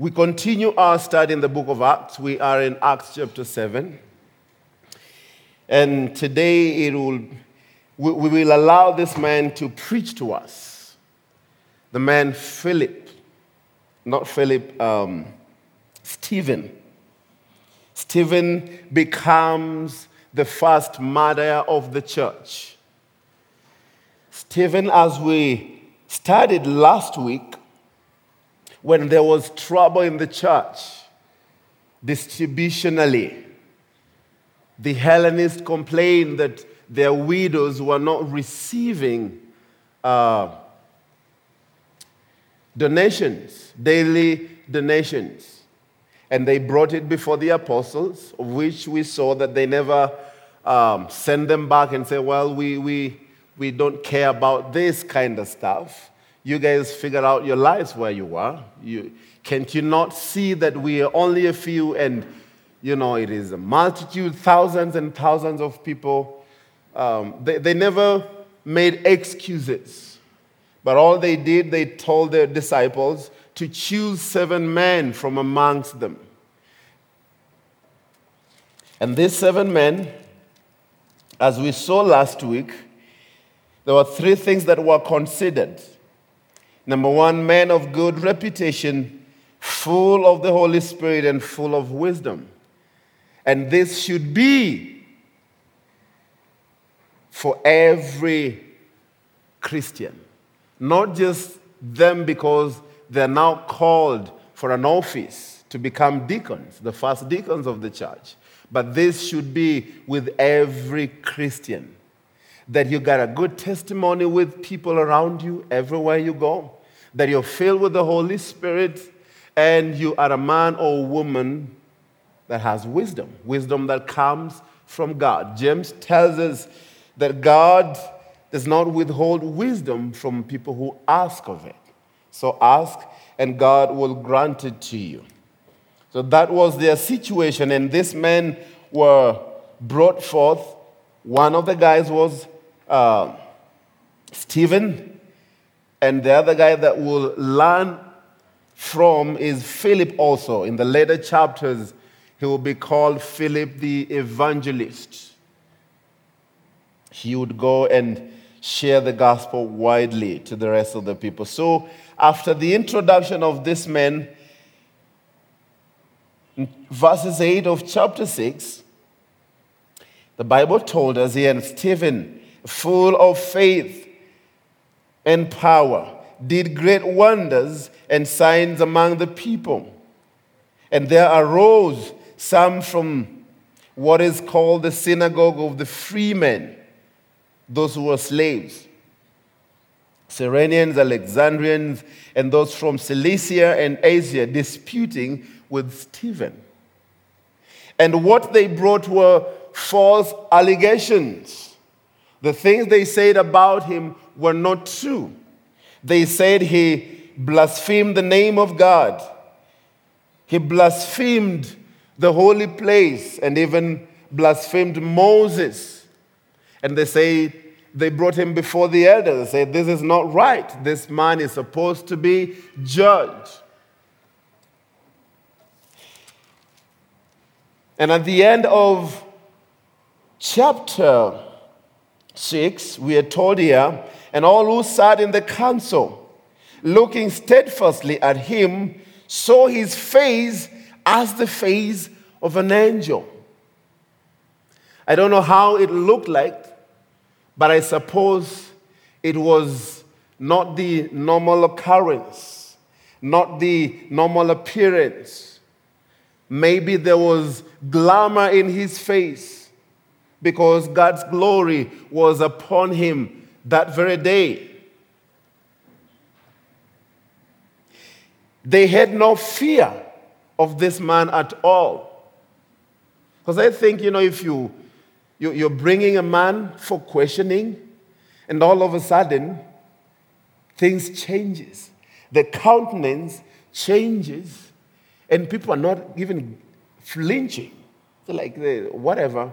We continue our study in the book of Acts. We are in Acts chapter 7. And today it will, we will allow this man to preach to us. The man Philip, not Philip, um, Stephen. Stephen becomes the first martyr of the church. Stephen, as we studied last week, when there was trouble in the church, distributionally, the Hellenists complained that their widows were not receiving uh, donations, daily donations. And they brought it before the apostles, of which we saw that they never um, send them back and say, well, we, we, we don't care about this kind of stuff. You guys figure out your lives where you are. You, can't you not see that we are only a few and, you know, it is a multitude, thousands and thousands of people? Um, they, they never made excuses. But all they did, they told their disciples to choose seven men from amongst them. And these seven men, as we saw last week, there were three things that were considered. Number one, men of good reputation, full of the Holy Spirit and full of wisdom. And this should be for every Christian, not just them because they're now called for an office to become deacons, the first deacons of the church, but this should be with every Christian that you got a good testimony with people around you everywhere you go, that you're filled with the Holy Spirit, and you are a man or woman that has wisdom, wisdom that comes from God. James tells us that God does not withhold wisdom from people who ask of it. So ask, and God will grant it to you. So that was their situation, and these men were brought forth. One of the guys was uh, Stephen, and the other guy that will learn from is Philip also. In the later chapters, he will be called Philip the evangelist. He would go and share the gospel widely to the rest of the people. So, after the introduction of this man, verses 8 of chapter 6, the Bible told us here, and Stephen, full of faith and power, did great wonders and signs among the people. And there arose some from what is called the synagogue of the freemen, those who were slaves. Cyrenians, Alexandrians, and those from Cilicia and Asia disputing with Stephen. And what they brought were false allegations. The things they said about him were not true. They said he blasphemed the name of God, he blasphemed the holy place, and even blasphemed Moses. And they say they brought him before the elders. They said, This is not right. This man is supposed to be judged. And at the end of chapter 6, we are told here, and all who sat in the council, looking steadfastly at him, saw his face as the face of an angel. I don't know how it looked like, but I suppose it was not the normal occurrence, not the normal appearance. Maybe there was glamour in his face because God's glory was upon him that very day. They had no fear of this man at all. Because I think, you know, if you, you, you're bringing a man for questioning, and all of a sudden, things changes. The countenance changes, and people are not even flinching. It's like, whatever.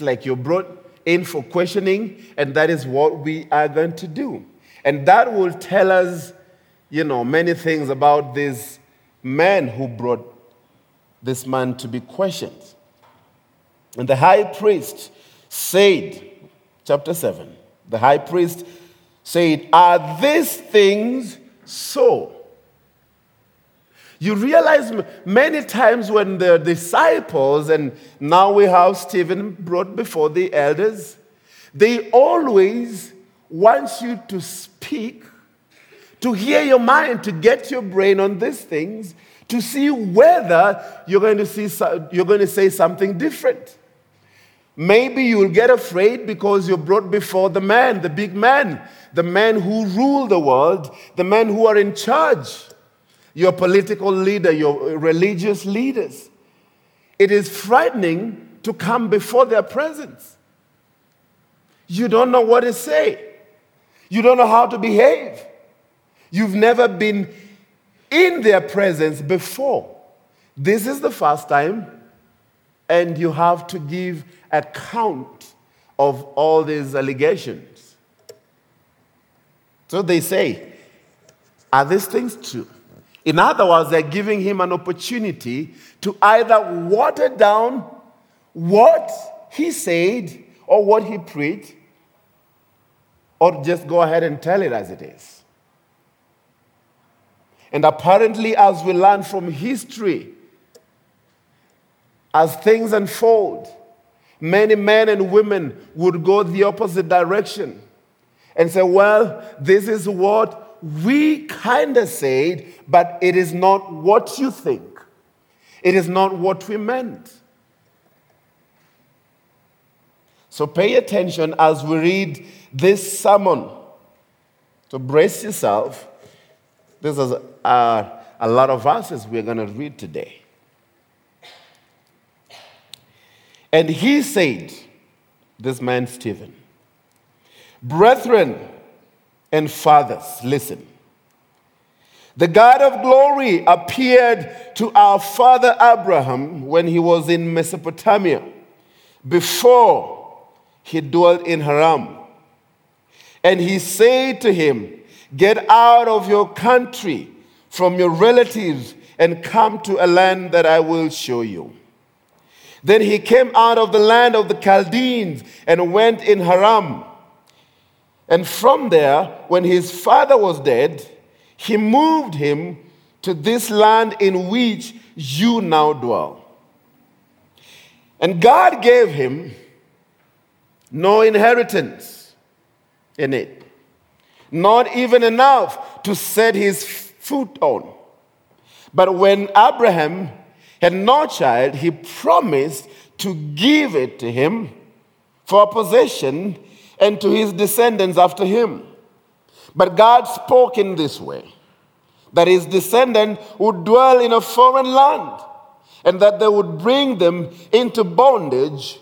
Like you're brought in for questioning, and that is what we are going to do. And that will tell us, you know, many things about this man who brought this man to be questioned. And the high priest said, chapter 7, the high priest said, Are these things so? You realize many times when the disciples, and now we have Stephen brought before the elders, they always want you to speak, to hear your mind, to get your brain on these things, to see whether you're going to, see, you're going to say something different. Maybe you'll get afraid because you're brought before the man, the big man, the man who rule the world, the men who are in charge your political leader, your religious leaders. It is frightening to come before their presence. You don't know what to say, you don't know how to behave. You've never been in their presence before. This is the first time, and you have to give account of all these allegations. So they say, Are these things true? In other words, they're giving him an opportunity to either water down what he said or what he preached, or just go ahead and tell it as it is. And apparently, as we learn from history, as things unfold, many men and women would go the opposite direction and say, Well, this is what we kind of said, but it is not what you think. It is not what we meant. So pay attention as we read this sermon. So brace yourself. This is a, a lot of verses we're going to read today. And he said, this man Stephen, Brethren, and fathers, listen. The God of glory appeared to our father Abraham when he was in Mesopotamia, before he dwelt in Haran. And he said to him, Get out of your country, from your relatives, and come to a land that I will show you. Then he came out of the land of the Chaldeans and went in Haran. And from there, when his father was dead, he moved him to this land in which you now dwell. And God gave him no inheritance in it, not even enough to set his foot on. But when Abraham had no child, he promised to give it to him for possession and to his descendants after him. But God spoke in this way that his descendant would dwell in a foreign land and that they would bring them into bondage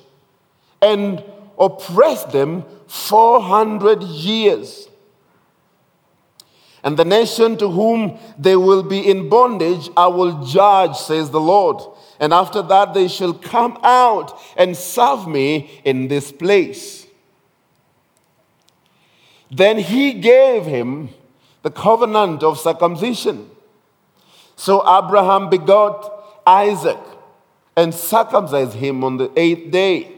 and oppress them 400 years. And the nation to whom they will be in bondage, I will judge, says the Lord. And after that, they shall come out and serve me in this place. Then he gave him the covenant of circumcision. So Abraham begot Isaac and circumcised him on the eighth day.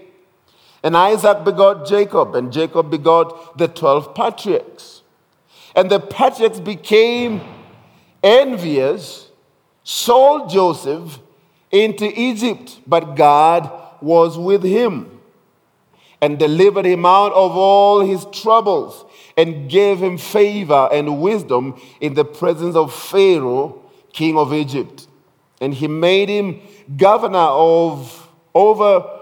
And Isaac begot Jacob, and Jacob begot the 12 patriarchs. And the patriarchs became envious, sold Joseph into Egypt, but God was with him and delivered him out of all his troubles and gave him favor and wisdom in the presence of Pharaoh, king of Egypt. And he made him governor of over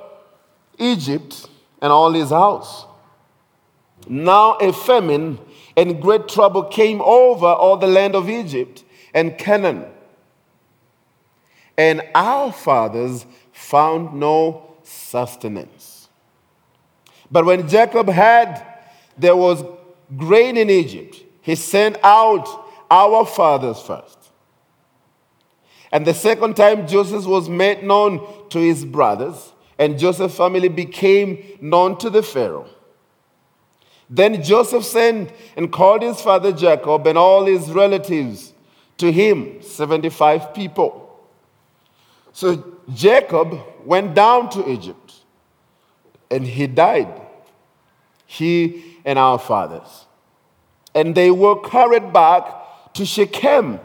Egypt and all his house. Now a famine and great trouble came over all the land of Egypt and Canaan. And our fathers found no sustenance. But when Jacob had, there was grain in Egypt, he sent out our fathers first. And the second time Joseph was made known to his brothers, and Joseph's family became known to the Pharaoh. Then Joseph sent and called his father Jacob and all his relatives to him 75 people. So Jacob went down to Egypt and he died, he and our fathers. And they were carried back to Shechem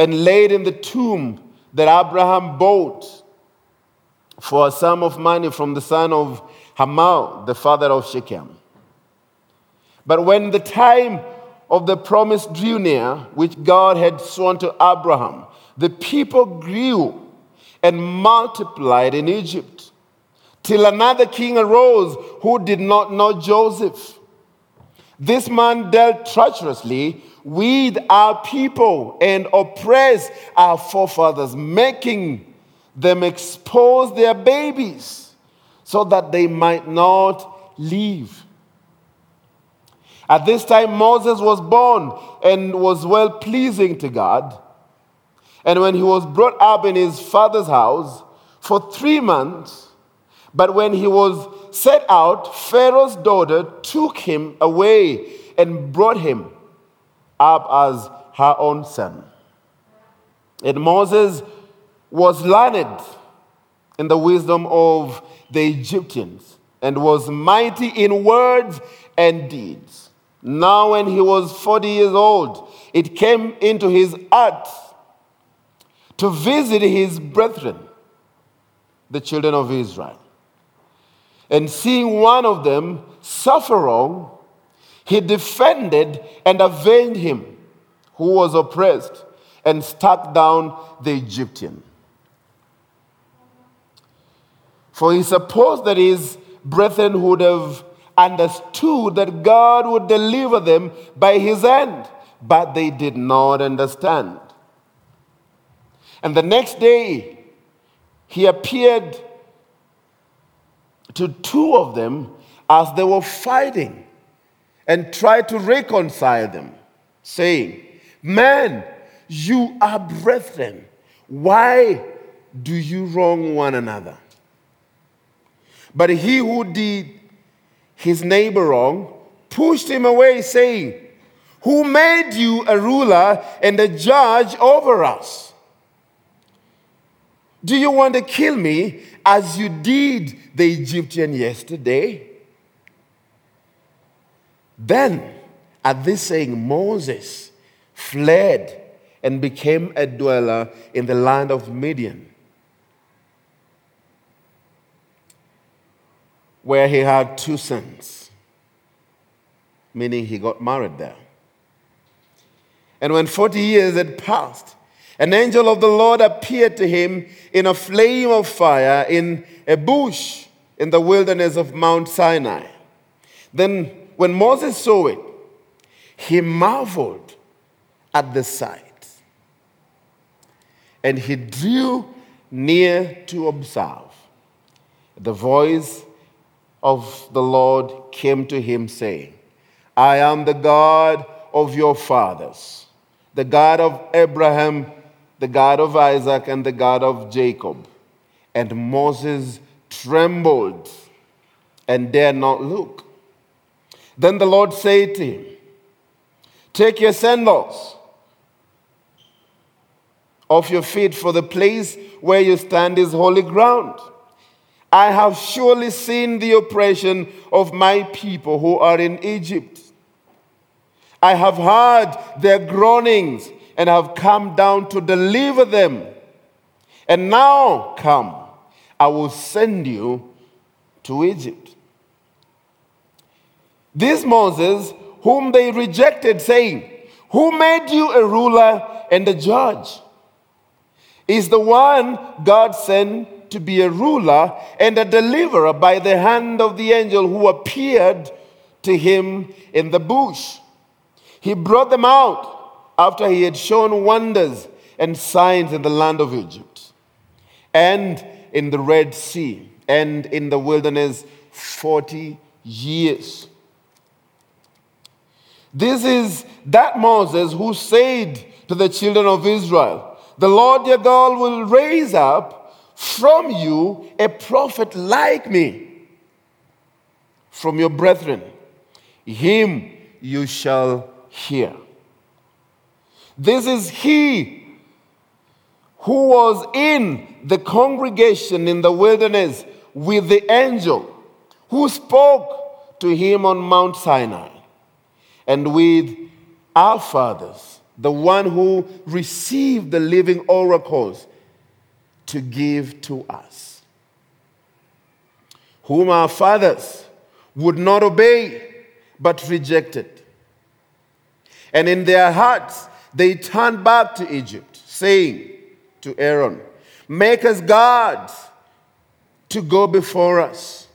and laid in the tomb that Abraham bought for a sum of money from the son of Hamor, the father of Shechem. But when the time of the promise drew near, which God had sworn to Abraham, the people grew and multiplied in Egypt, till another king arose who did not know Joseph. This man dealt treacherously with our people and oppressed our forefathers, making them expose their babies so that they might not live. At this time, Moses was born and was well pleasing to God. And when he was brought up in his father's house for three months, but when he was set out, Pharaoh's daughter took him away and brought him up as her own son. And Moses was learned in the wisdom of the Egyptians and was mighty in words and deeds. Now, when he was 40 years old, it came into his heart to visit his brethren, the children of Israel. And seeing one of them suffer wrong, he defended and avenged him who was oppressed and struck down the Egyptian. For he supposed that his brethren would have understood that God would deliver them by his hand, but they did not understand. And the next day, he appeared to two of them as they were fighting and tried to reconcile them, saying, Man, you are brethren. Why do you wrong one another? But he who did his neighbor wrong pushed him away, saying, Who made you a ruler and a judge over us? Do you want to kill me as you did the Egyptian yesterday? Then, at this saying, Moses fled and became a dweller in the land of Midian, where he had two sons, meaning he got married there. And when 40 years had passed, an angel of the Lord appeared to him in a flame of fire in a bush in the wilderness of Mount Sinai. Then when Moses saw it, he marveled at the sight. And he drew near to observe. The voice of the Lord came to him, saying, I am the God of your fathers, the God of Abraham, the God of Isaac, and the God of Jacob. And Moses trembled and dared not look. Then the Lord said to him, Take your sandals off your feet, for the place where you stand is holy ground. I have surely seen the oppression of my people who are in Egypt. I have heard their groanings and have come down to deliver them. And now come, I will send you to Egypt. This Moses, whom they rejected, saying, Who made you a ruler and a judge? Is the one God sent to be a ruler and a deliverer by the hand of the angel who appeared to him in the bush. He brought them out after he had shown wonders and signs in the land of Egypt and in the Red Sea and in the wilderness 40 years. This is that Moses who said to the children of Israel, The Lord your God will raise up from you a prophet like me from your brethren. Him you shall hear. This is he who was in the congregation in the wilderness with the angel who spoke to him on Mount Sinai and with our fathers, the one who received the living oracles to give to us, whom our fathers would not obey but rejected. And in their hearts, they turned back to Egypt, saying to Aaron, Make us gods to go before us.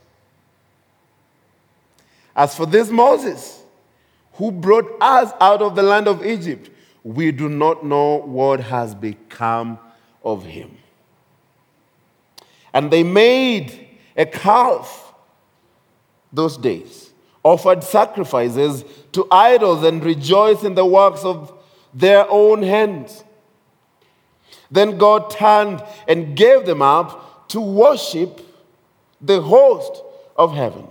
As for this Moses, who brought us out of the land of Egypt, we do not know what has become of him. And they made a calf those days, offered sacrifices to idols, and rejoiced in the works of their own hands. Then God turned and gave them up to worship the host of heaven,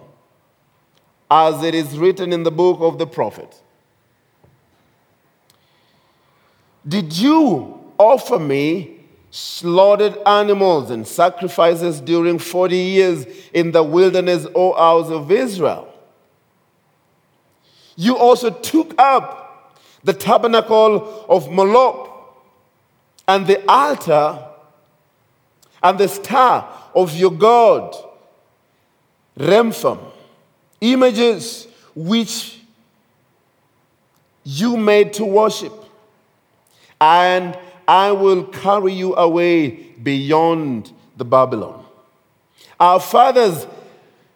as it is written in the book of the prophet. Did you offer me slaughtered animals and sacrifices during 40 years in the wilderness, O house of Israel? You also took up the tabernacle of Moloch and the altar and the star of your God, Remphan, images which you made to worship, and I will carry you away beyond the Babylon. Our fathers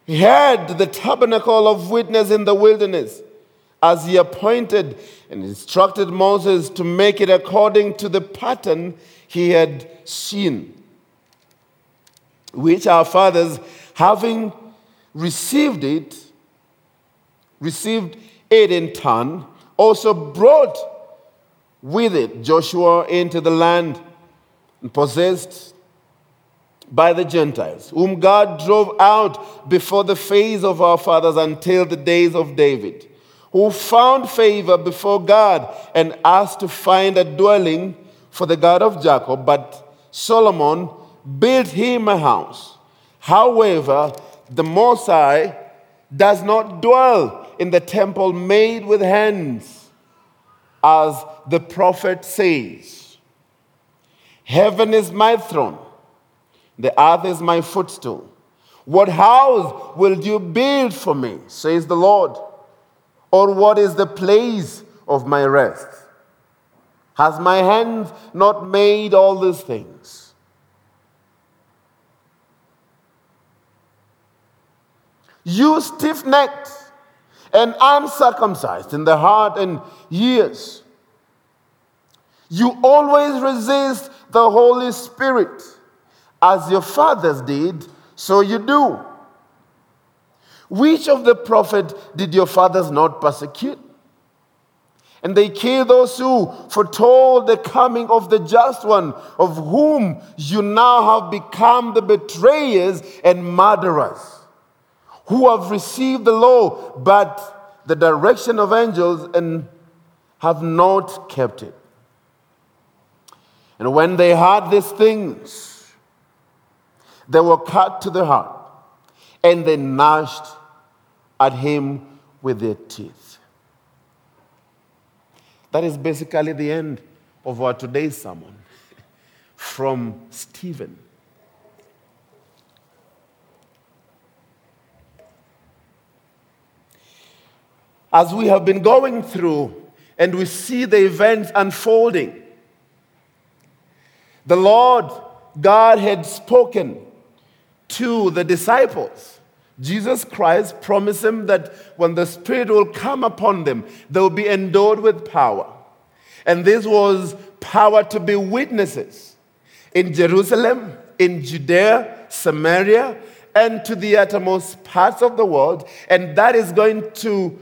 had the tabernacle of witness in the wilderness as he appointed and instructed Moses to make it according to the pattern he had seen, which our fathers, having received it, received it in turn, also brought with it Joshua into the land and possessed by the Gentiles, whom God drove out before the face of our fathers until the days of David who found favor before God and asked to find a dwelling for the God of Jacob. But Solomon built him a house. However, the Most High does not dwell in the temple made with hands, as the prophet says Heaven is my throne, the earth is my footstool. What house will you build for me, says the Lord? Or what is the place of my rest? Has my hand not made all these things? You stiff necked and uncircumcised in the heart and ears. You always resist the Holy Spirit, as your fathers did, so you do. Which of the prophet did your fathers not persecute? And they killed those who foretold the coming of the just one, of whom you now have become the betrayers and murderers, who have received the law, but the direction of angels, and have not kept it. And when they heard these things, they were cut to the heart and they gnashed at him with their teeth. That is basically the end of our today's sermon from Stephen. As we have been going through and we see the events unfolding, the Lord God had spoken to the disciples Jesus Christ promised them that when the Spirit will come upon them, they will be endowed with power. And this was power to be witnesses in Jerusalem, in Judea, Samaria, and to the uttermost parts of the world. And that is going to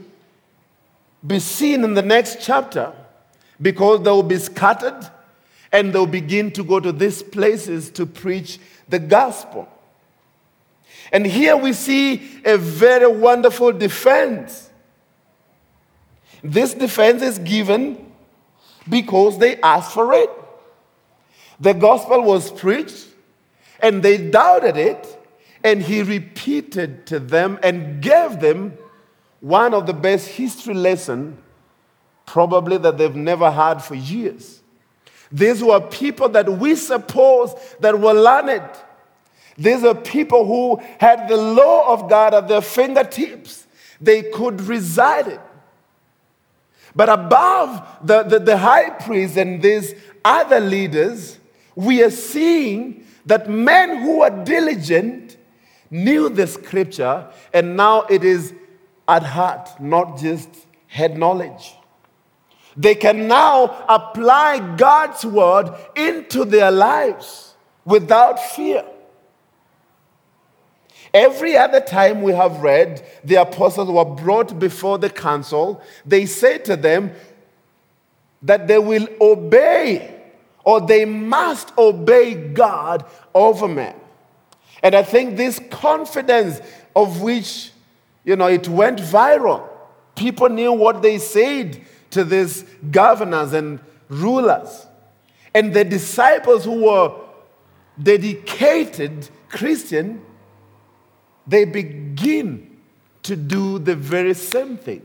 be seen in the next chapter because they will be scattered and they'll begin to go to these places to preach the gospel. And here we see a very wonderful defense. This defense is given because they asked for it. The gospel was preached and they doubted it, and he repeated to them and gave them one of the best history lessons, probably that they've never had for years. These were people that we suppose that were learned. These are people who had the law of God at their fingertips. They could reside it. But above the, the, the high priest and these other leaders, we are seeing that men who are diligent knew the scripture, and now it is at heart, not just head knowledge. They can now apply God's word into their lives without fear. Every other time we have read, the apostles were brought before the council, they say to them that they will obey or they must obey God over men. And I think this confidence of which, you know, it went viral. People knew what they said to these governors and rulers. And the disciples who were dedicated Christian, they begin to do the very same thing.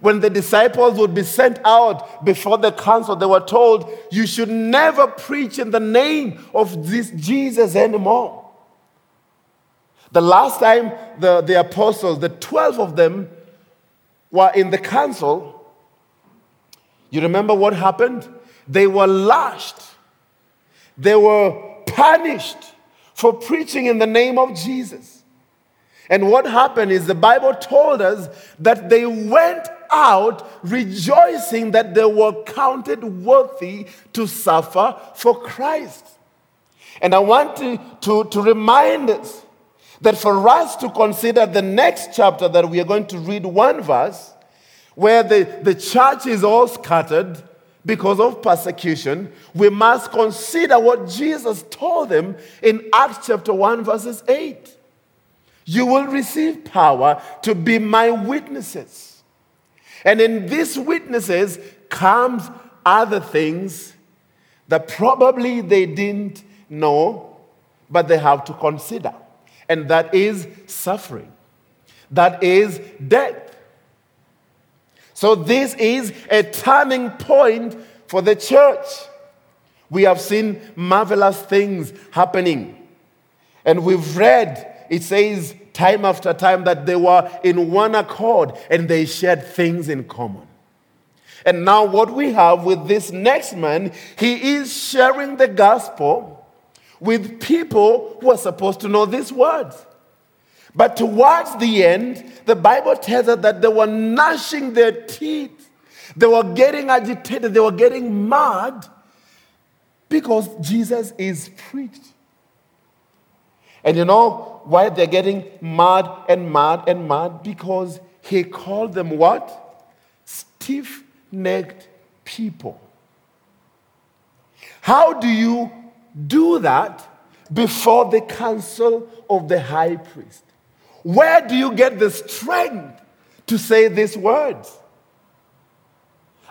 When the disciples would be sent out before the council, they were told, You should never preach in the name of this Jesus anymore. The last time the, the apostles, the 12 of them, were in the council, you remember what happened? They were lashed, they were punished for preaching in the name of Jesus. And what happened is the Bible told us that they went out rejoicing that they were counted worthy to suffer for Christ. And I want to, to, to remind us that for us to consider the next chapter that we are going to read one verse, where the, the church is all scattered because of persecution, we must consider what Jesus told them in Acts chapter 1, verses 8. You will receive power to be my witnesses. And in these witnesses comes other things that probably they didn't know, but they have to consider. And that is suffering. That is death. So, this is a turning point for the church. We have seen marvelous things happening. And we've read, it says time after time, that they were in one accord and they shared things in common. And now, what we have with this next man, he is sharing the gospel with people who are supposed to know these words. But towards the end, the Bible tells us that they were gnashing their teeth. They were getting agitated. They were getting mad because Jesus is preached. And you know why they're getting mad and mad and mad? Because he called them what? Stiff necked people. How do you do that before the council of the high priest? Where do you get the strength to say these words?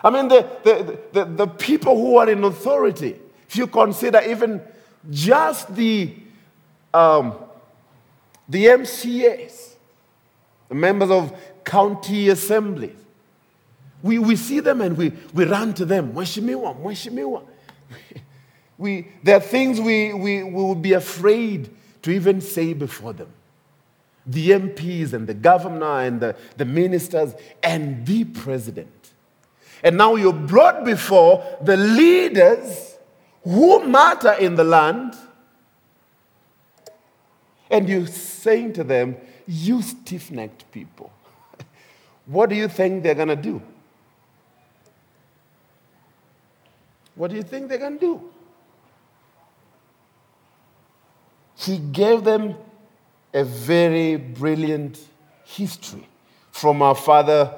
I mean, the, the, the, the, people who are in authority, if you consider even just the, um, the MCAs, the members of county assemblies, we, we see them and we, we run to them. Mheshimiwa, Mheshimiwa. We, there are things we, we, we would be afraid to even say before them the MPs and the governor and the, the ministers and the president. And now you're brought before the leaders who matter in the land, and you're saying to them, You stiff necked people, what do you think they're going to do? What do you think they're going to do? He gave them a very brilliant history from our father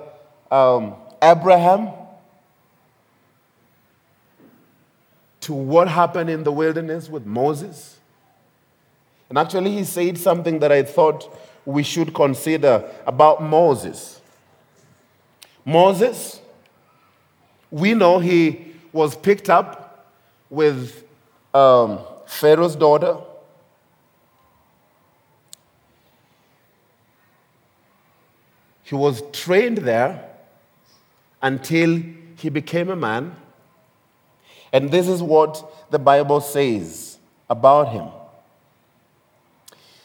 um, Abraham to what happened in the wilderness with Moses. And actually, he said something that I thought we should consider about Moses. Moses, we know he was picked up with um, Pharaoh's daughter. He was trained there until he became a man. And this is what the Bible says about him.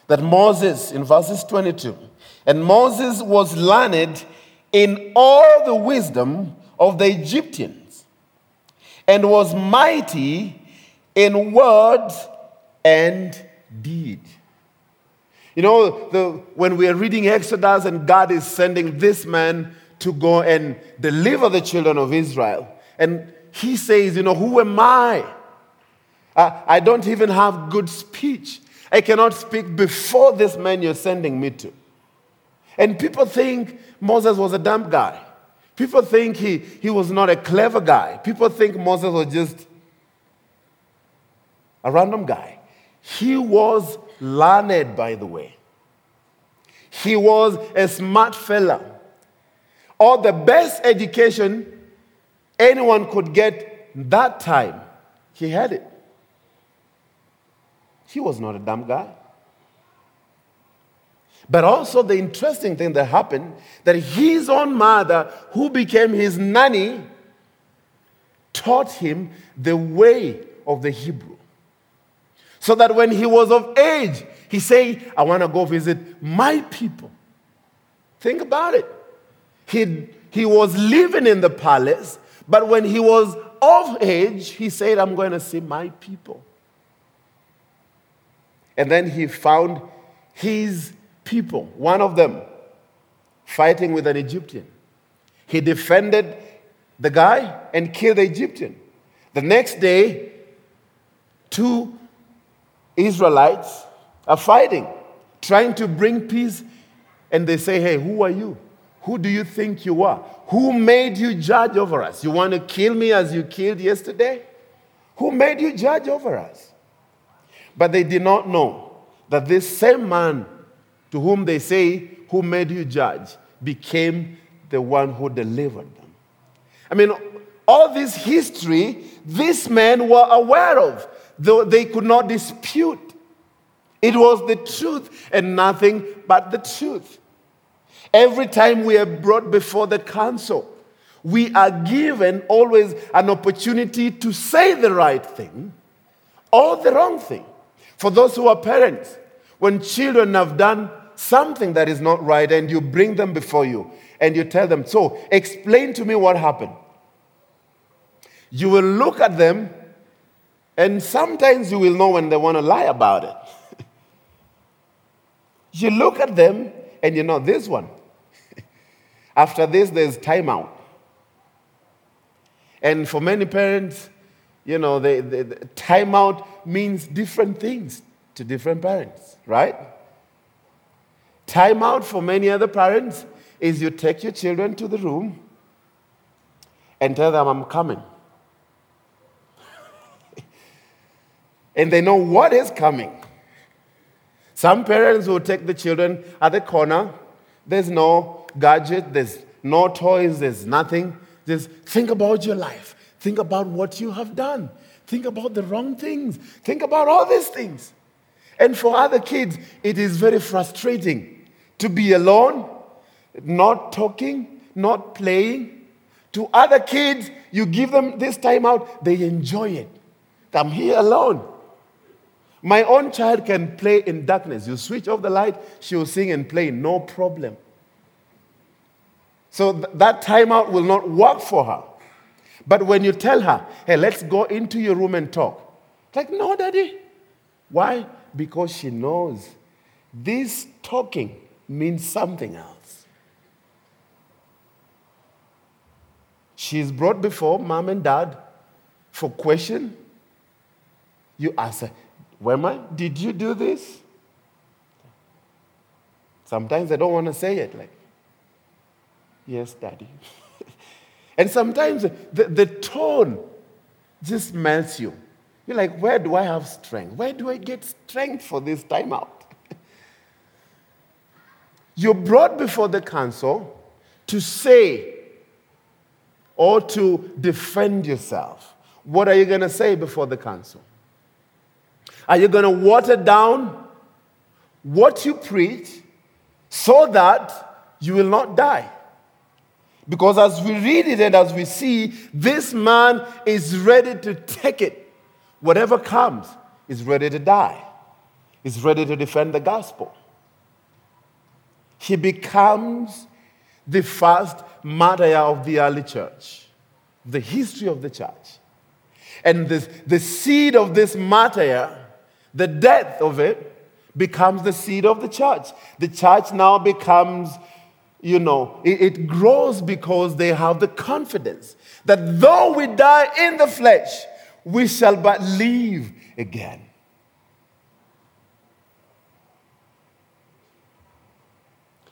That Moses, in verses 22, and Moses was learned in all the wisdom of the Egyptians and was mighty in word and deed. You know, the, when we are reading Exodus and God is sending this man to go and deliver the children of Israel, and he says, You know, who am I? I, I don't even have good speech. I cannot speak before this man you're sending me to. And people think Moses was a dumb guy. People think he, he was not a clever guy. People think Moses was just a random guy. He was learned, by the way. He was a smart fella. Or the best education anyone could get that time, he had it. He was not a dumb guy. But also, the interesting thing that happened that his own mother, who became his nanny, taught him the way of the Hebrew. So that when he was of age, he said, I want to go visit my people. Think about it. He, he was living in the palace, but when he was of age, he said, I'm going to see my people. And then he found his people, one of them fighting with an Egyptian. He defended the guy and killed the Egyptian. The next day, two Israelites are fighting, trying to bring peace, and they say, Hey, who are you? Who do you think you are? Who made you judge over us? You want to kill me as you killed yesterday? Who made you judge over us? But they did not know that this same man to whom they say, Who made you judge, became the one who delivered them. I mean, all this history, these men were aware of, though they could not dispute. It was the truth and nothing but the truth. Every time we are brought before the council, we are given always an opportunity to say the right thing or the wrong thing. For those who are parents, when children have done something that is not right and you bring them before you and you tell them, So, explain to me what happened. You will look at them and sometimes you will know when they want to lie about it. you look at them and you know this one. After this, there's timeout. And for many parents, you know, the, timeout means different things to different parents, right? Timeout for many other parents is you take your children to the room and tell them, I'm coming. and they know what is coming. Some parents will take the children at the corner. There's no gadget, there's no toys, there's nothing. Just think about your life. Think about what you have done. Think about the wrong things. Think about all these things. And for other kids, it is very frustrating to be alone, not talking, not playing. To other kids, you give them this time out, they enjoy it. I'm here alone. My own child can play in darkness. You switch off the light, she'll sing and play, no problem. So th- that timeout will not work for her. But when you tell her, hey, let's go into your room and talk, like, no, daddy. Why? Because she knows this talking means something else. She's brought before mom and dad for question. You ask her, Wema, did you do this? Sometimes I don't want to say it, like, yes, daddy. and sometimes the, the tone just melts you. You're like, where do I have strength? Where do I get strength for this time out? You're brought before the council to say or to defend yourself what are you going to say before the council? Are you going to water down what you preach so that you will not die? Because as we read it and as we see, this man is ready to take it. Whatever comes, is ready to die, is ready to defend the gospel. He becomes the first martyr of the early church, the history of the church. And this, the seed of this martyr, the death of it, becomes the seed of the church. The church now becomes you know, it, it grows because they have the confidence that though we die in the flesh, we shall but live again.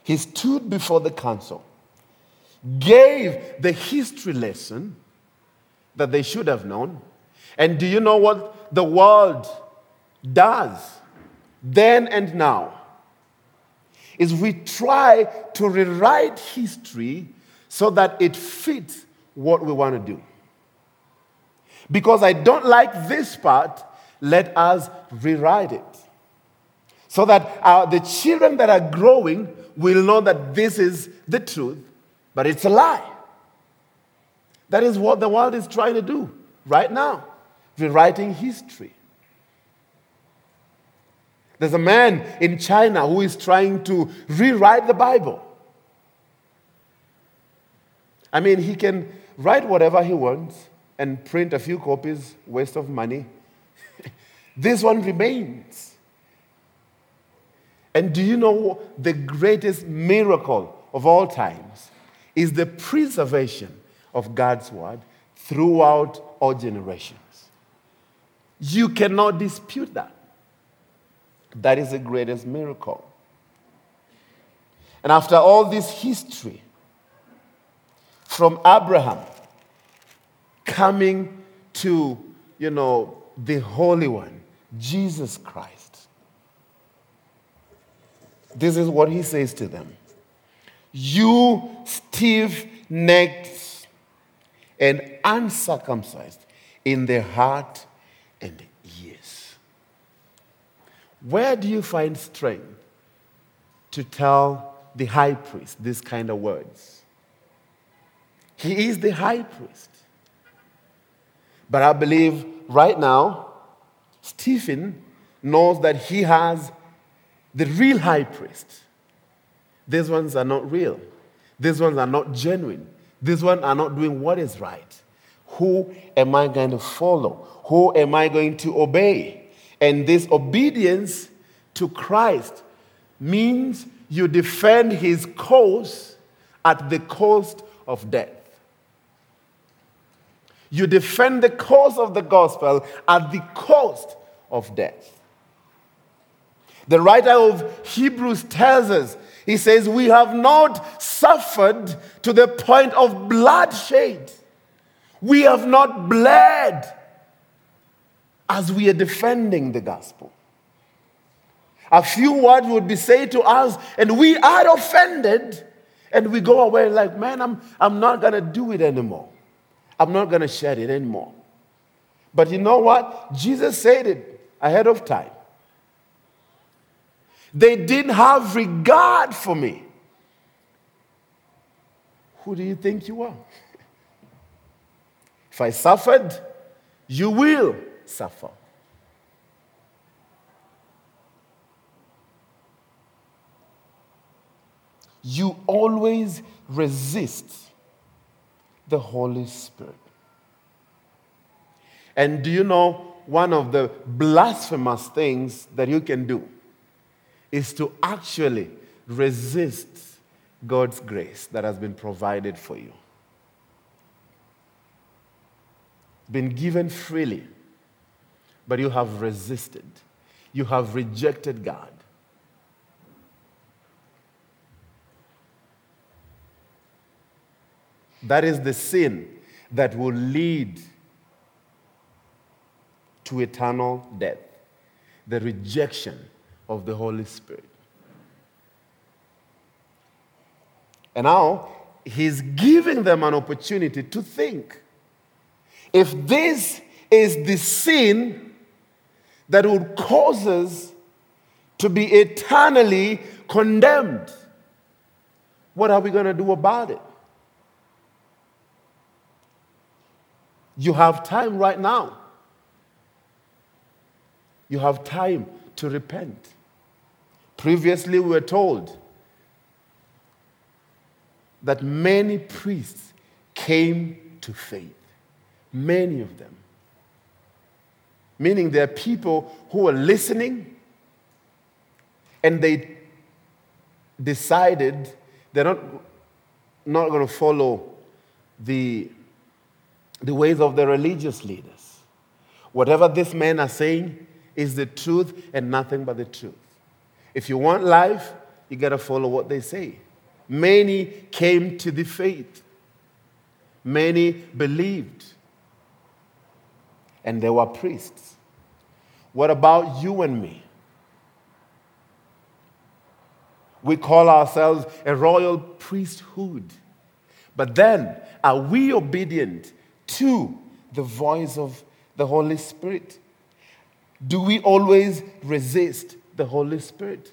He stood before the council, gave the history lesson that they should have known. And do you know what the world does then and now? Is we try to rewrite history so that it fits what we want to do. Because I don't like this part, let us rewrite it. So that our, the children that are growing will know that this is the truth, but it's a lie. That is what the world is trying to do right now, rewriting history. There's a man in China who is trying to rewrite the Bible. I mean, he can write whatever he wants and print a few copies, waste of money. this one remains. And do you know the greatest miracle of all times is the preservation of God's word throughout all generations? You cannot dispute that. That is the greatest miracle. And after all this history, from Abraham coming to, you know, the Holy One, Jesus Christ, this is what he says to them You stiff necked and uncircumcised in the heart and where do you find strength to tell the high priest these kind of words? He is the high priest. But I believe right now, Stephen knows that he has the real high priest. These ones are not real. These ones are not genuine. These ones are not doing what is right. Who am I going to follow? Who am I going to obey? And this obedience to Christ means you defend his cause at the cost of death. You defend the cause of the gospel at the cost of death. The writer of Hebrews tells us, he says, We have not suffered to the point of bloodshed. We have not bled as we are defending the gospel. A few words would be said to us, and we are offended, and we go away like, man, I'm, I'm not going to do it anymore. I'm not going to share it anymore. But you know what? Jesus said it ahead of time. They didn't have regard for me. Who do you think you are? If I suffered, you will suffer. You always resist the Holy Spirit. And do you know one of the blasphemous things that you can do is to actually resist God's grace that has been provided for you? Been given freely but you have resisted. You have rejected God. That is the sin that will lead to eternal death the rejection of the Holy Spirit. And now, he's giving them an opportunity to think if this is the sin that would cause us to be eternally condemned, what are we going to do about it? You have time right now. You have time to repent. Previously, we were told that many priests came to faith. Many of them. Meaning there are people who are listening and they decided they're not, not going to follow the, the ways of the religious leaders. Whatever these men are saying is the truth and nothing but the truth. If you want life, you got to follow what they say. Many came to the faith, many believed, and there were priests. What about you and me? We call ourselves a royal priesthood. But then, are we obedient to the voice of the Holy Spirit? Do we always resist the Holy Spirit?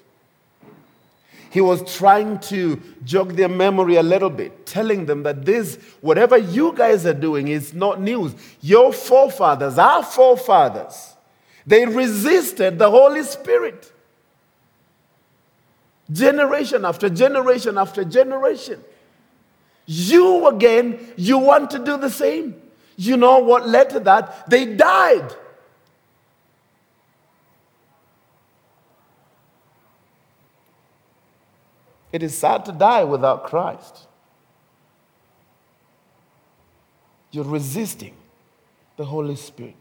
He was trying to jog their memory a little bit, telling them that this, whatever you guys are doing, is not news. Your forefathers, our forefathers, they resisted the Holy Spirit. Generation after generation after generation. You again, you want to do the same. You know what led to that? They died. It is sad to die without Christ. You're resisting the Holy Spirit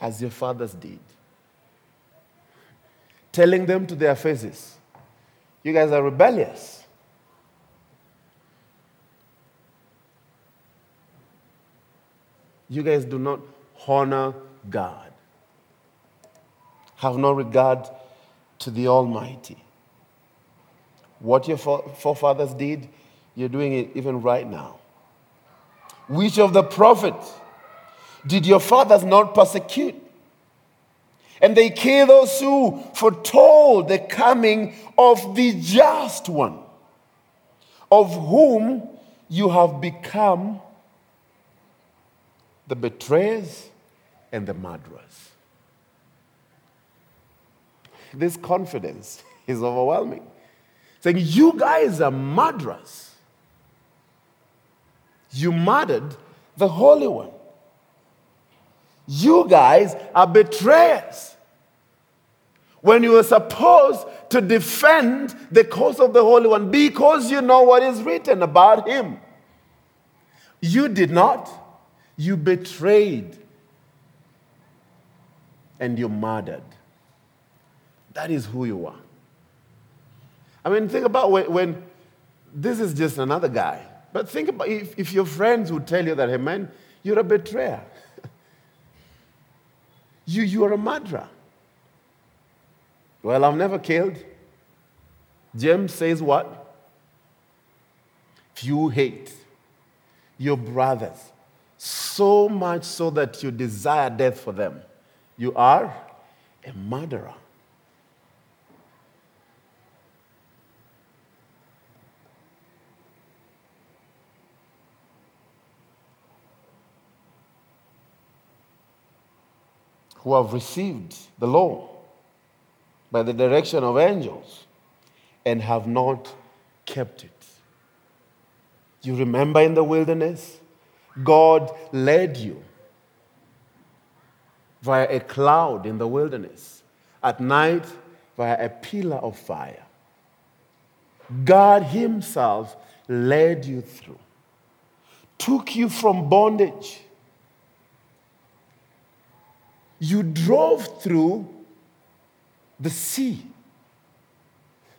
as your fathers did, telling them to their faces, You guys are rebellious. You guys do not honor God, have no regard to the Almighty. What your forefathers did, you're doing it even right now. Which of the prophets did your fathers not persecute? And they killed those who foretold the coming of the just one, of whom you have become the betrayers and the murderers. This confidence is overwhelming saying, You guys are murderers. You murdered the Holy One. You guys are betrayers. When you were supposed to defend the cause of the Holy One because you know what is written about him. You did not. You betrayed and you murdered. That is who you are. I mean, think about when, when this is just another guy. But think about if, if your friends would tell you that, hey man, you're a betrayer. you, you are a murderer. Well, I'm never killed. James says what? If you hate your brothers so much so that you desire death for them, you are a murderer. Who have received the law by the direction of angels and have not kept it. You remember in the wilderness, God led you via a cloud in the wilderness, at night, via a pillar of fire. God Himself led you through, took you from bondage you drove through the sea,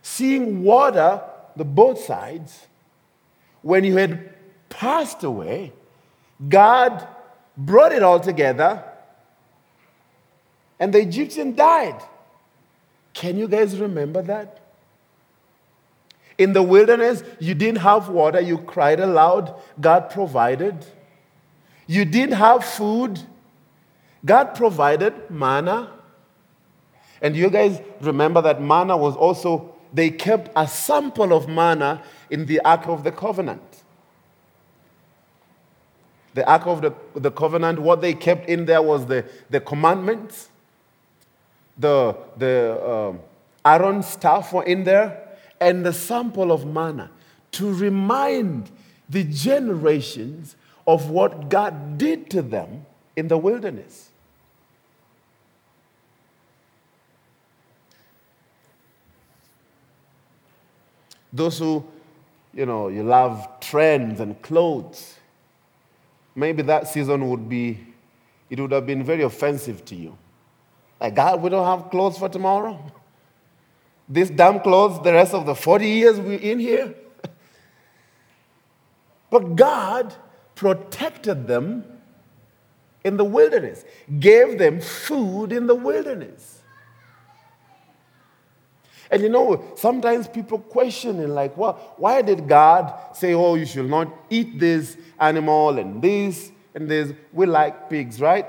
seeing water, the both sides. When you had passed away, God brought it all together, and the Egyptian died. Can you guys remember that? In the wilderness, you didn't have water, you cried aloud, God provided. You didn't have food. God provided manna. And you guys remember that manna was also, they kept a sample of manna in the Ark of the Covenant. The Ark of the, the Covenant, what they kept in there was the, the commandments, the, the um, Aaron staff were in there, and the sample of manna to remind the generations of what God did to them in the wilderness. Those who, you know, you love trends and clothes, maybe that season would be, it would have been very offensive to you. Like, God, we don't have clothes for tomorrow? These damn clothes the rest of the 40 years we're in here? but God protected them in the wilderness, gave them food in the wilderness. And you know, sometimes people question and like, well, why did God say, oh, you should not eat this animal and this and this? We like pigs, right?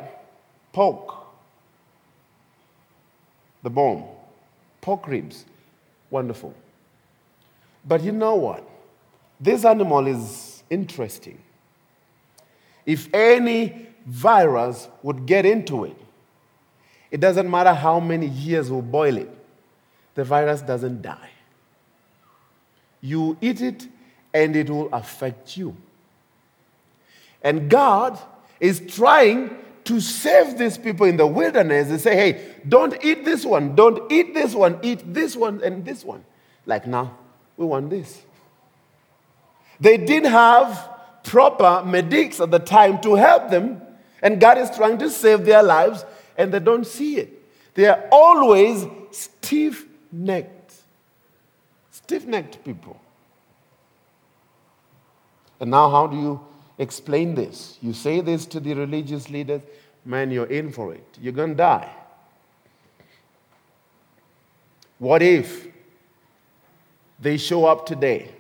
Pork, the bone, pork ribs, wonderful. But you know what? This animal is interesting. If any virus would get into it, it doesn't matter how many years we boil it the virus doesn't die. You eat it and it will affect you. And God is trying to save these people in the wilderness and say, hey, don't eat this one, don't eat this one, eat this one and this one. Like now, we want this. They didn't have proper medics at the time to help them, and God is trying to save their lives, and they don't see it. They are always stiff necked, stiff necked people. And now, how do you explain this? You say this to the religious leaders, man, you're in for it. You're going to die. What if they show up today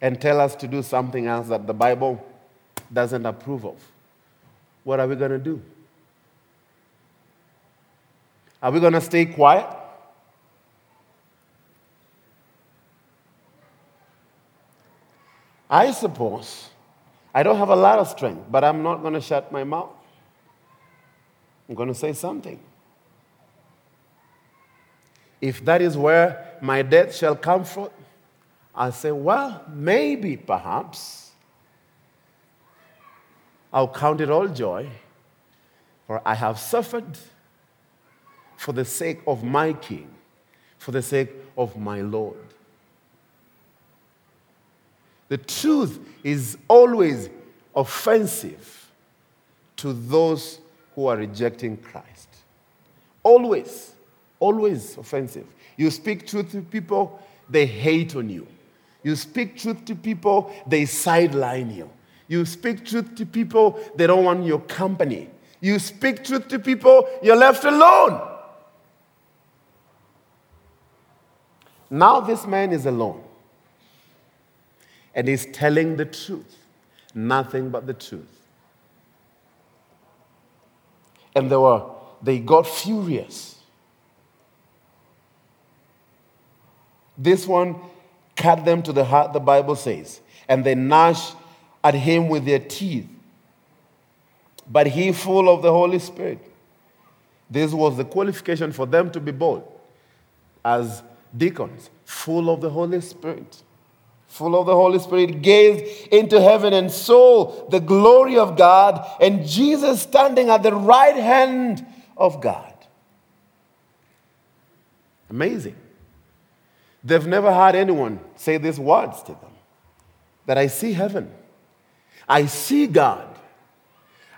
and tell us to do something else that the Bible doesn't approve of? What are we going to do? Are we going to stay quiet? I suppose I don't have a lot of strength, but I'm not going to shut my mouth. I'm going to say something. If that is where my death shall come from, I'll say, well, maybe, perhaps. I'll count it all joy, for I have suffered for the sake of my King, for the sake of my Lord. The truth is always offensive to those who are rejecting Christ. Always, always offensive. You speak truth to people, they hate on you. You speak truth to people, they sideline you. You speak truth to people, they don't want your company. You speak truth to people, you're left alone. Now this man is alone and he's telling the truth, nothing but the truth. And they were, they got furious. This one cut them to the heart, the Bible says, and they gnashed at him with their teeth. But he, full of the Holy Spirit, this was the qualification for them to be bold as deacons, full of the Holy Spirit full of the Holy Spirit, gazed into heaven and saw the glory of God and Jesus standing at the right hand of God. Amazing. They've never had anyone say these words to them that I see heaven, I see God,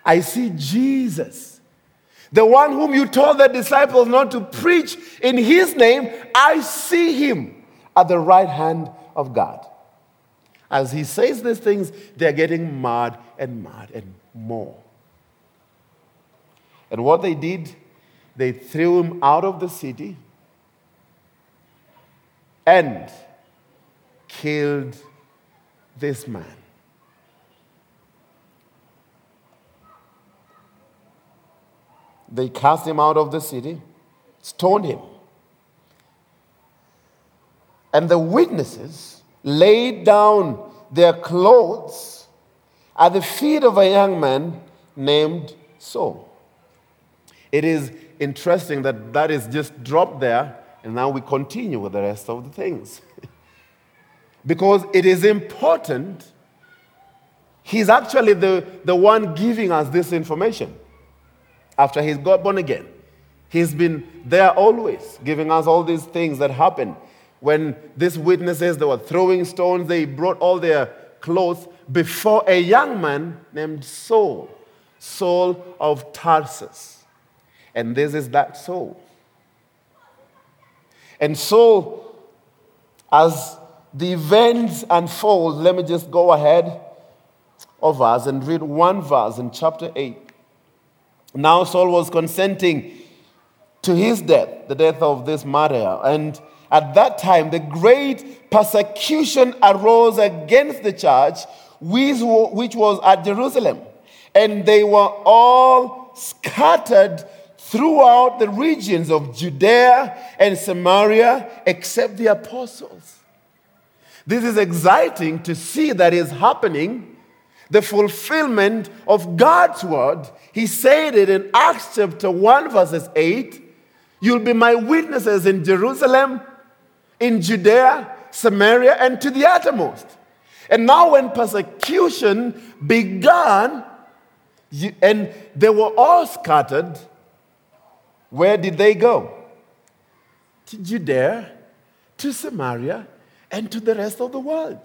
I see Jesus. The one whom you told the disciples not to preach in his name, I see him at the right hand of God. As he says these things, they're getting mad and mad and more. And what they did, they threw him out of the city and killed this man. They cast him out of the city, stoned him. And the witnesses laid down their clothes at the feet of a young man named Saul. It is interesting that that is just dropped there, and now we continue with the rest of the things. because it is important. He's actually the, the one giving us this information after he's got born again. He's been there always, giving us all these things that happen. When these witnesses, they were throwing stones, they brought all their clothes before a young man named Saul, Saul of Tarsus. And this is that Saul. And Saul, as the events unfold, let me just go ahead of us and read one verse in chapter 8. Now Saul was consenting to his death, the death of this martyr. And at that time, the great persecution arose against the church, which was at Jerusalem. And they were all scattered throughout the regions of Judea and Samaria, except the apostles. This is exciting to see that is happening the fulfillment of God's word. He said it in Acts chapter 1, verses 8 You'll be my witnesses in Jerusalem, in Judea, Samaria, and to the uttermost. And now, when persecution began, and they were all scattered, where did they go? To Judea, to Samaria, and to the rest of the world.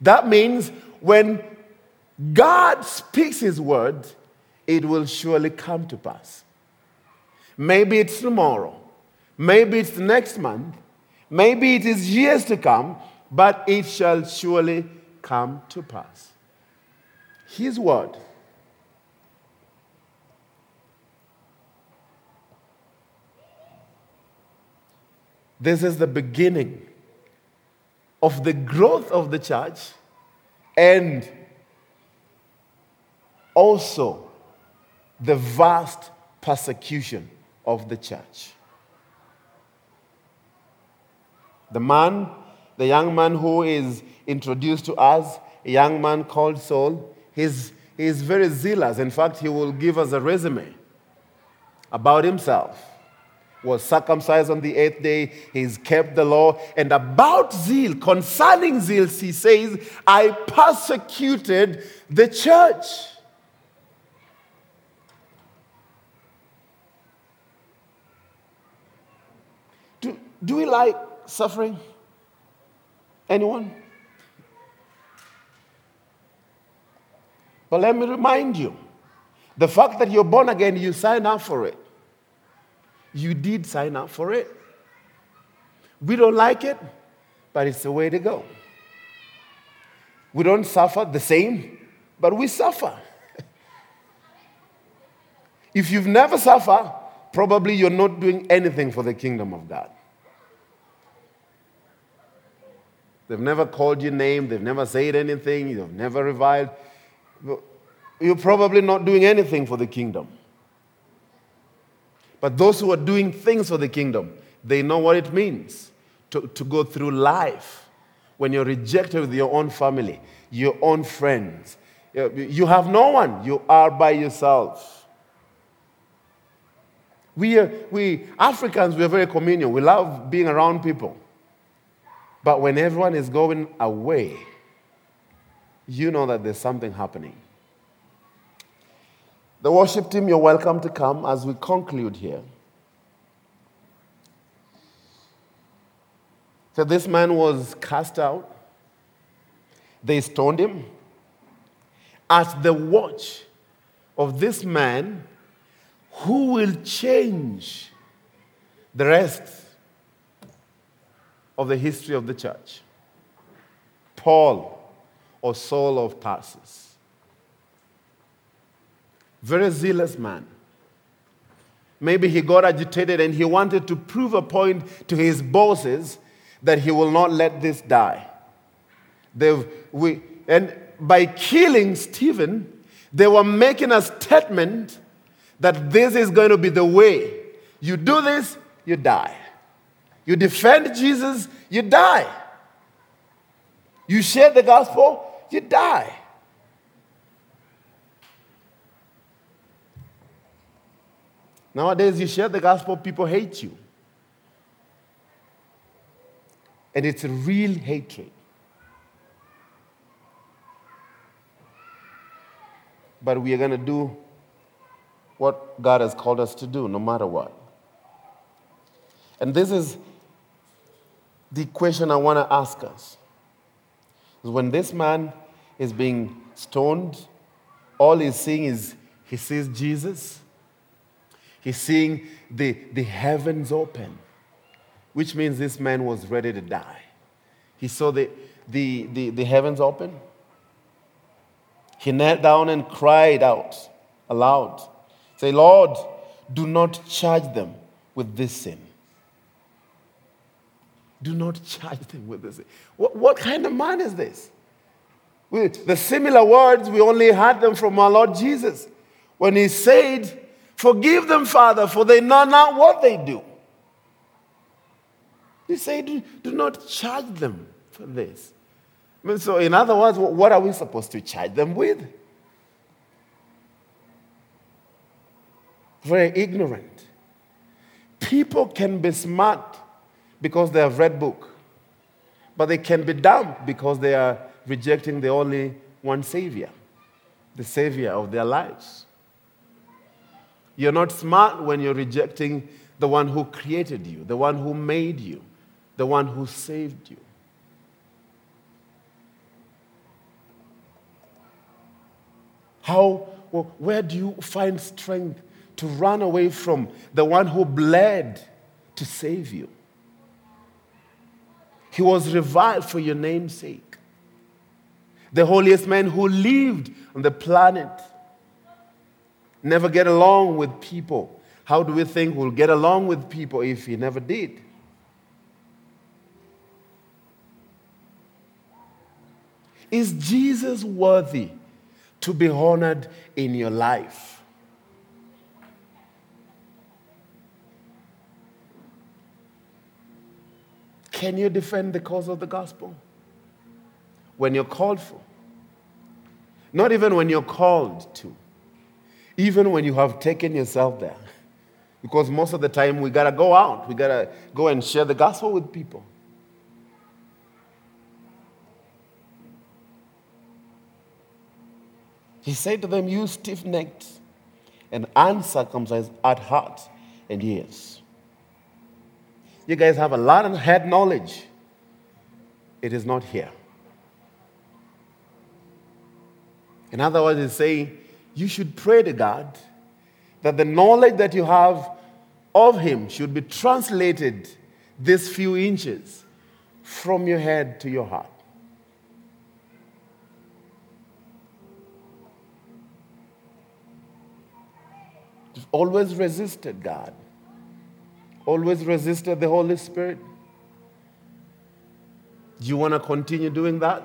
That means when God speaks His word, it will surely come to pass. Maybe it's tomorrow, maybe it's next month, maybe it is years to come, but it shall surely come to pass. His word. This is the beginning of the growth of the church and also the vast persecution of the church. The man, the young man who is introduced to us, a young man called Saul, he's, he's very zealous. In fact, he will give us a resume about himself. Was circumcised on the eighth day, he's kept the law. And about zeal, concerning zeal, he says, I persecuted the church. Do do we like suffering? Anyone? But let me remind you the fact that you're born again, you sign up for it. You did sign up for it. We don't like it, but it's the way to go. We don't suffer the same, but we suffer. if you've never suffered, probably you're not doing anything for the kingdom of God. They've never called your name. They've never said anything. You've never reviled. You're probably not doing anything for the kingdom. But those who are doing things for the kingdom, they know what it means to, to go through life when you're rejected with your own family, your own friends. You have no one, you are by yourself. We, are, we Africans, we're very communal. We love being around people. But when everyone is going away, you know that there's something happening. The worship team, you're welcome to come as we conclude here. So this man was cast out. They stoned him. At the watch of this man, who will change the rest of the history of the church Paul or Saul of Tarsus. Very zealous man. Maybe he got agitated and he wanted to prove a point to his bosses that he will not let this die. They've, we, and by killing Stephen, they were making a statement that this is going to be the way. You do this, you die. You defend Jesus, you die. You share the gospel, you die. Nowadays, you share the gospel, people hate you. And it's a real hatred. But we are going to do what God has called us to do, no matter what. And this is the question I want to ask us. Is when this man is being stoned, all he's seeing is he sees Jesus, he's seeing the, the heavens open, which means this man was ready to die. He saw the, the, the, the heavens open. He knelt down and cried out aloud, Say, Lord, do not charge them with this sin. Do not charge them with this. What, what kind of man is this? The similar words, we only heard them from our Lord Jesus when he said, Forgive them, Father, for they know not what they do. He said, Do, do not charge them for this. I mean, so, in other words, what are we supposed to charge them with? Very ignorant. People can be smart because they have read book. But they can be dumb because they are rejecting the only one Savior, the Savior of their lives. You're not smart when you're rejecting the one who created you, the one who made you, the one who saved you. How, where do you find strength to run away from the one who bled to save you? He was reviled for your name's sake. The holiest man who lived on the planet never get along with people. How do we think we'll get along with people if he never did? Is Jesus worthy to be honored in your life? Can you defend the cause of the gospel? When you're called for. Not even when you're called to. Even when you have taken yourself there. Because most of the time we gotta go out, we gotta go and share the gospel with people. He said to them, You stiff necked and uncircumcised at heart and ears. You guys have a lot of head knowledge. It is not here. In other words, he's saying you should pray to God that the knowledge that you have of Him should be translated these few inches from your head to your heart. You've always resisted God always resisted the Holy Spirit? Do you want to continue doing that?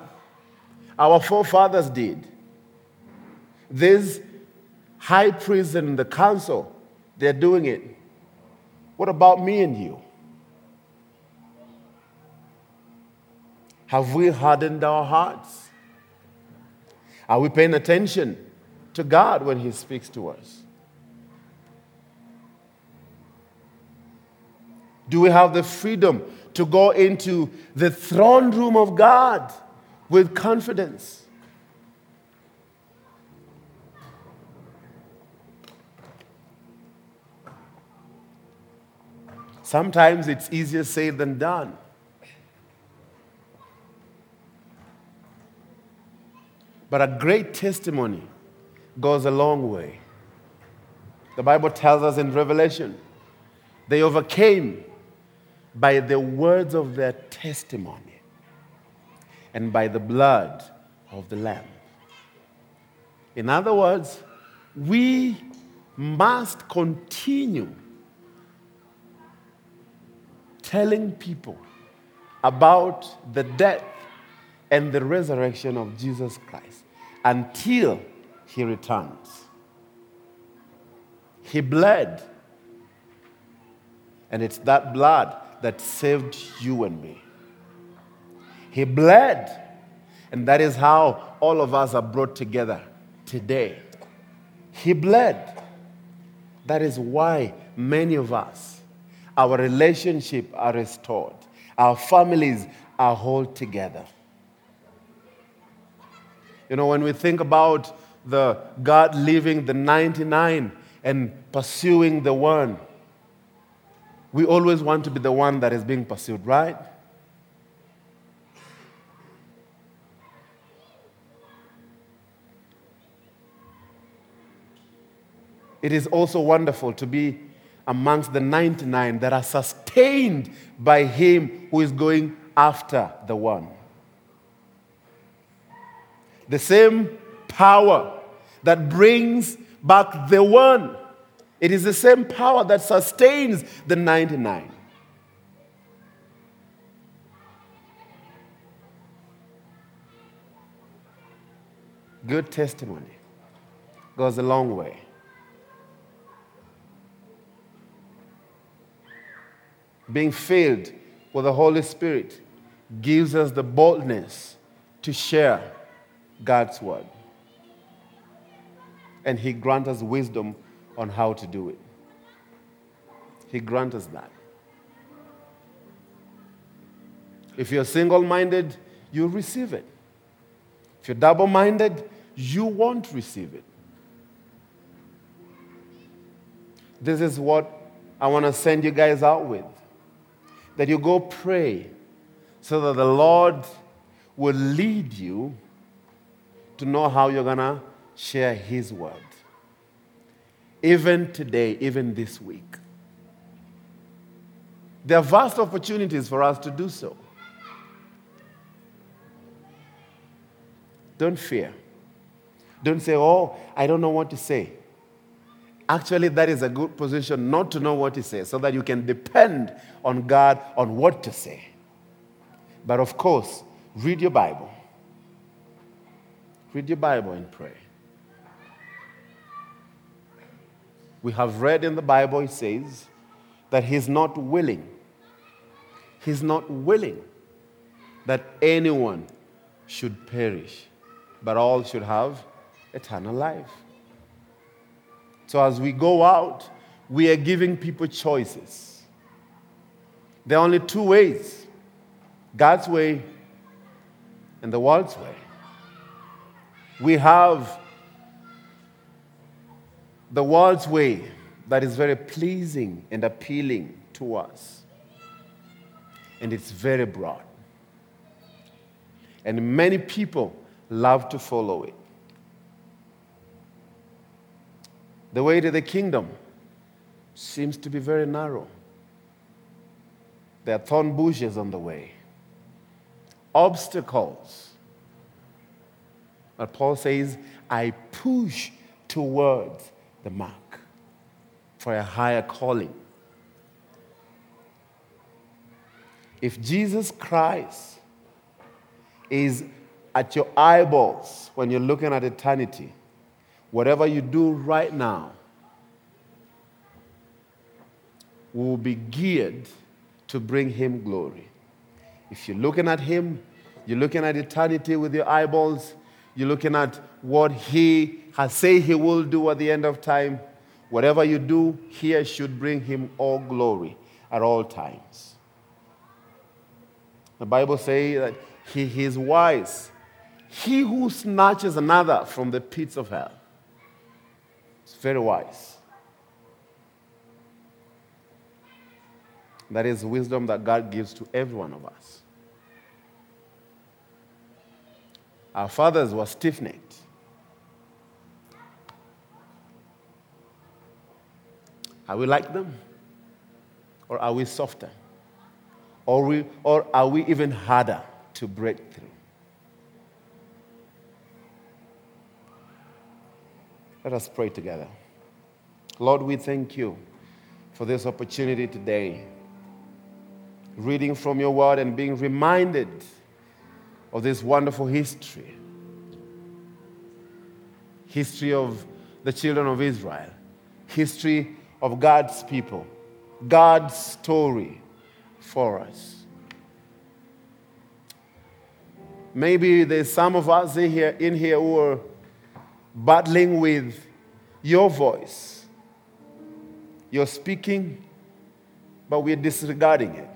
Our forefathers did. These high priests and the council, they're doing it. What about me and you? Have we hardened our hearts? Are we paying attention to God when He speaks to us? Do we have the freedom to go into the throne room of God with confidence? Sometimes it's easier said than done. But a great testimony goes a long way. The Bible tells us in Revelation they overcame by the words of their testimony and by the blood of the Lamb. In other words, we must continue telling people about the death and the resurrection of Jesus Christ until he returns. He bled. And it's that blood that saved you and me. He bled. And that is how all of us are brought together today. He bled. That is why many of us, our relationship are restored. Our families are held together. You know, when we think about the God leaving the 99 and pursuing the one, we always want to be the one that is being pursued, right? It is also wonderful to be amongst the 99 that are sustained by Him who is going after the one. The same power that brings back the one, it is the same power that sustains the 99. Good testimony goes a long way. being filled with the Holy Spirit gives us the boldness to share God's word. And He grants us wisdom on how to do it. He grants us that. If you're single minded, you'll receive it. If you're double minded, you won't receive it. This is what I want to send you guys out with that you go pray so that the Lord will lead you to know how you're going to share His word. Even today, even this week. There are vast opportunities for us to do so. Don't fear. Don't say, Oh, I don't know what to say. Actually, that is a good position not to know what to say so that you can depend on God on what to say. But of course, read your Bible. Read your Bible and pray. We have read in the Bible, it says that He's not willing. He's not willing that anyone should perish, but all should have eternal life. So as we go out, we are giving people choices. There are only two ways God's way and the world's way. We have the world's way that is very pleasing and appealing to us, and it's very broad. And many people love to follow it. The way to the kingdom seems to be very narrow. There are thorn bushes on the way, obstacles. But Paul says, I push towards the mark for a higher calling. If Jesus Christ is at your eyeballs when you're looking at eternity, whatever you do right now will be geared to bring him glory. If you're looking at him, you're looking at eternity with your eyeballs, you're looking at what he has said he will do at the end of time. Whatever you do here should bring him all glory at all times. The Bible says that he, he is wise. He who snatches another from the pits of hell is very wise. That is wisdom that God gives to every one of us. Our fathers were stiff necked. Are we like them? Or are we softer? Or, we, or are we even harder to break through? Let us pray together. Lord, we thank you for this opportunity today. Reading from your word and being reminded of this wonderful history. History of the children of Israel history of God's people, God's story for us. Maybe there's some of us in here, in here who are battling with your voice. You're speaking, but we're disregarding it.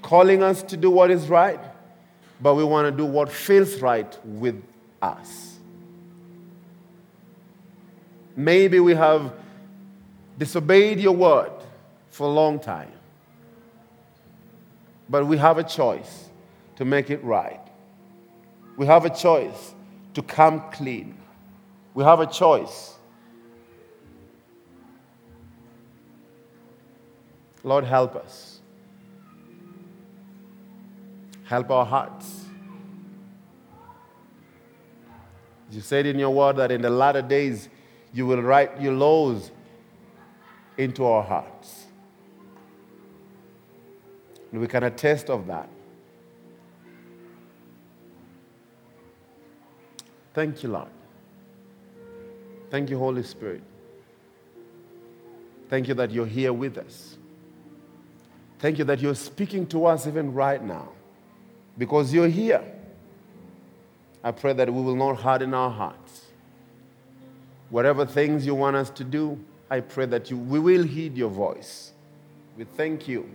Calling us to do what is right, but we want to do what feels right with us. Maybe we have disobeyed your word for a long time, but we have a choice to make it right. We have a choice to come clean. We have a choice. Lord, help us. Help our hearts. You said in your word that in the latter days you will write your laws into our hearts. And we can attest of that. Thank you, Lord. Thank you, Holy Spirit. Thank you that you're here with us. Thank you that you're speaking to us even right now because you're here. I pray that we will not harden our hearts. Whatever things you want us to do, I pray that you, we will heed your voice. We thank you.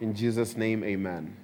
In Jesus' name, amen.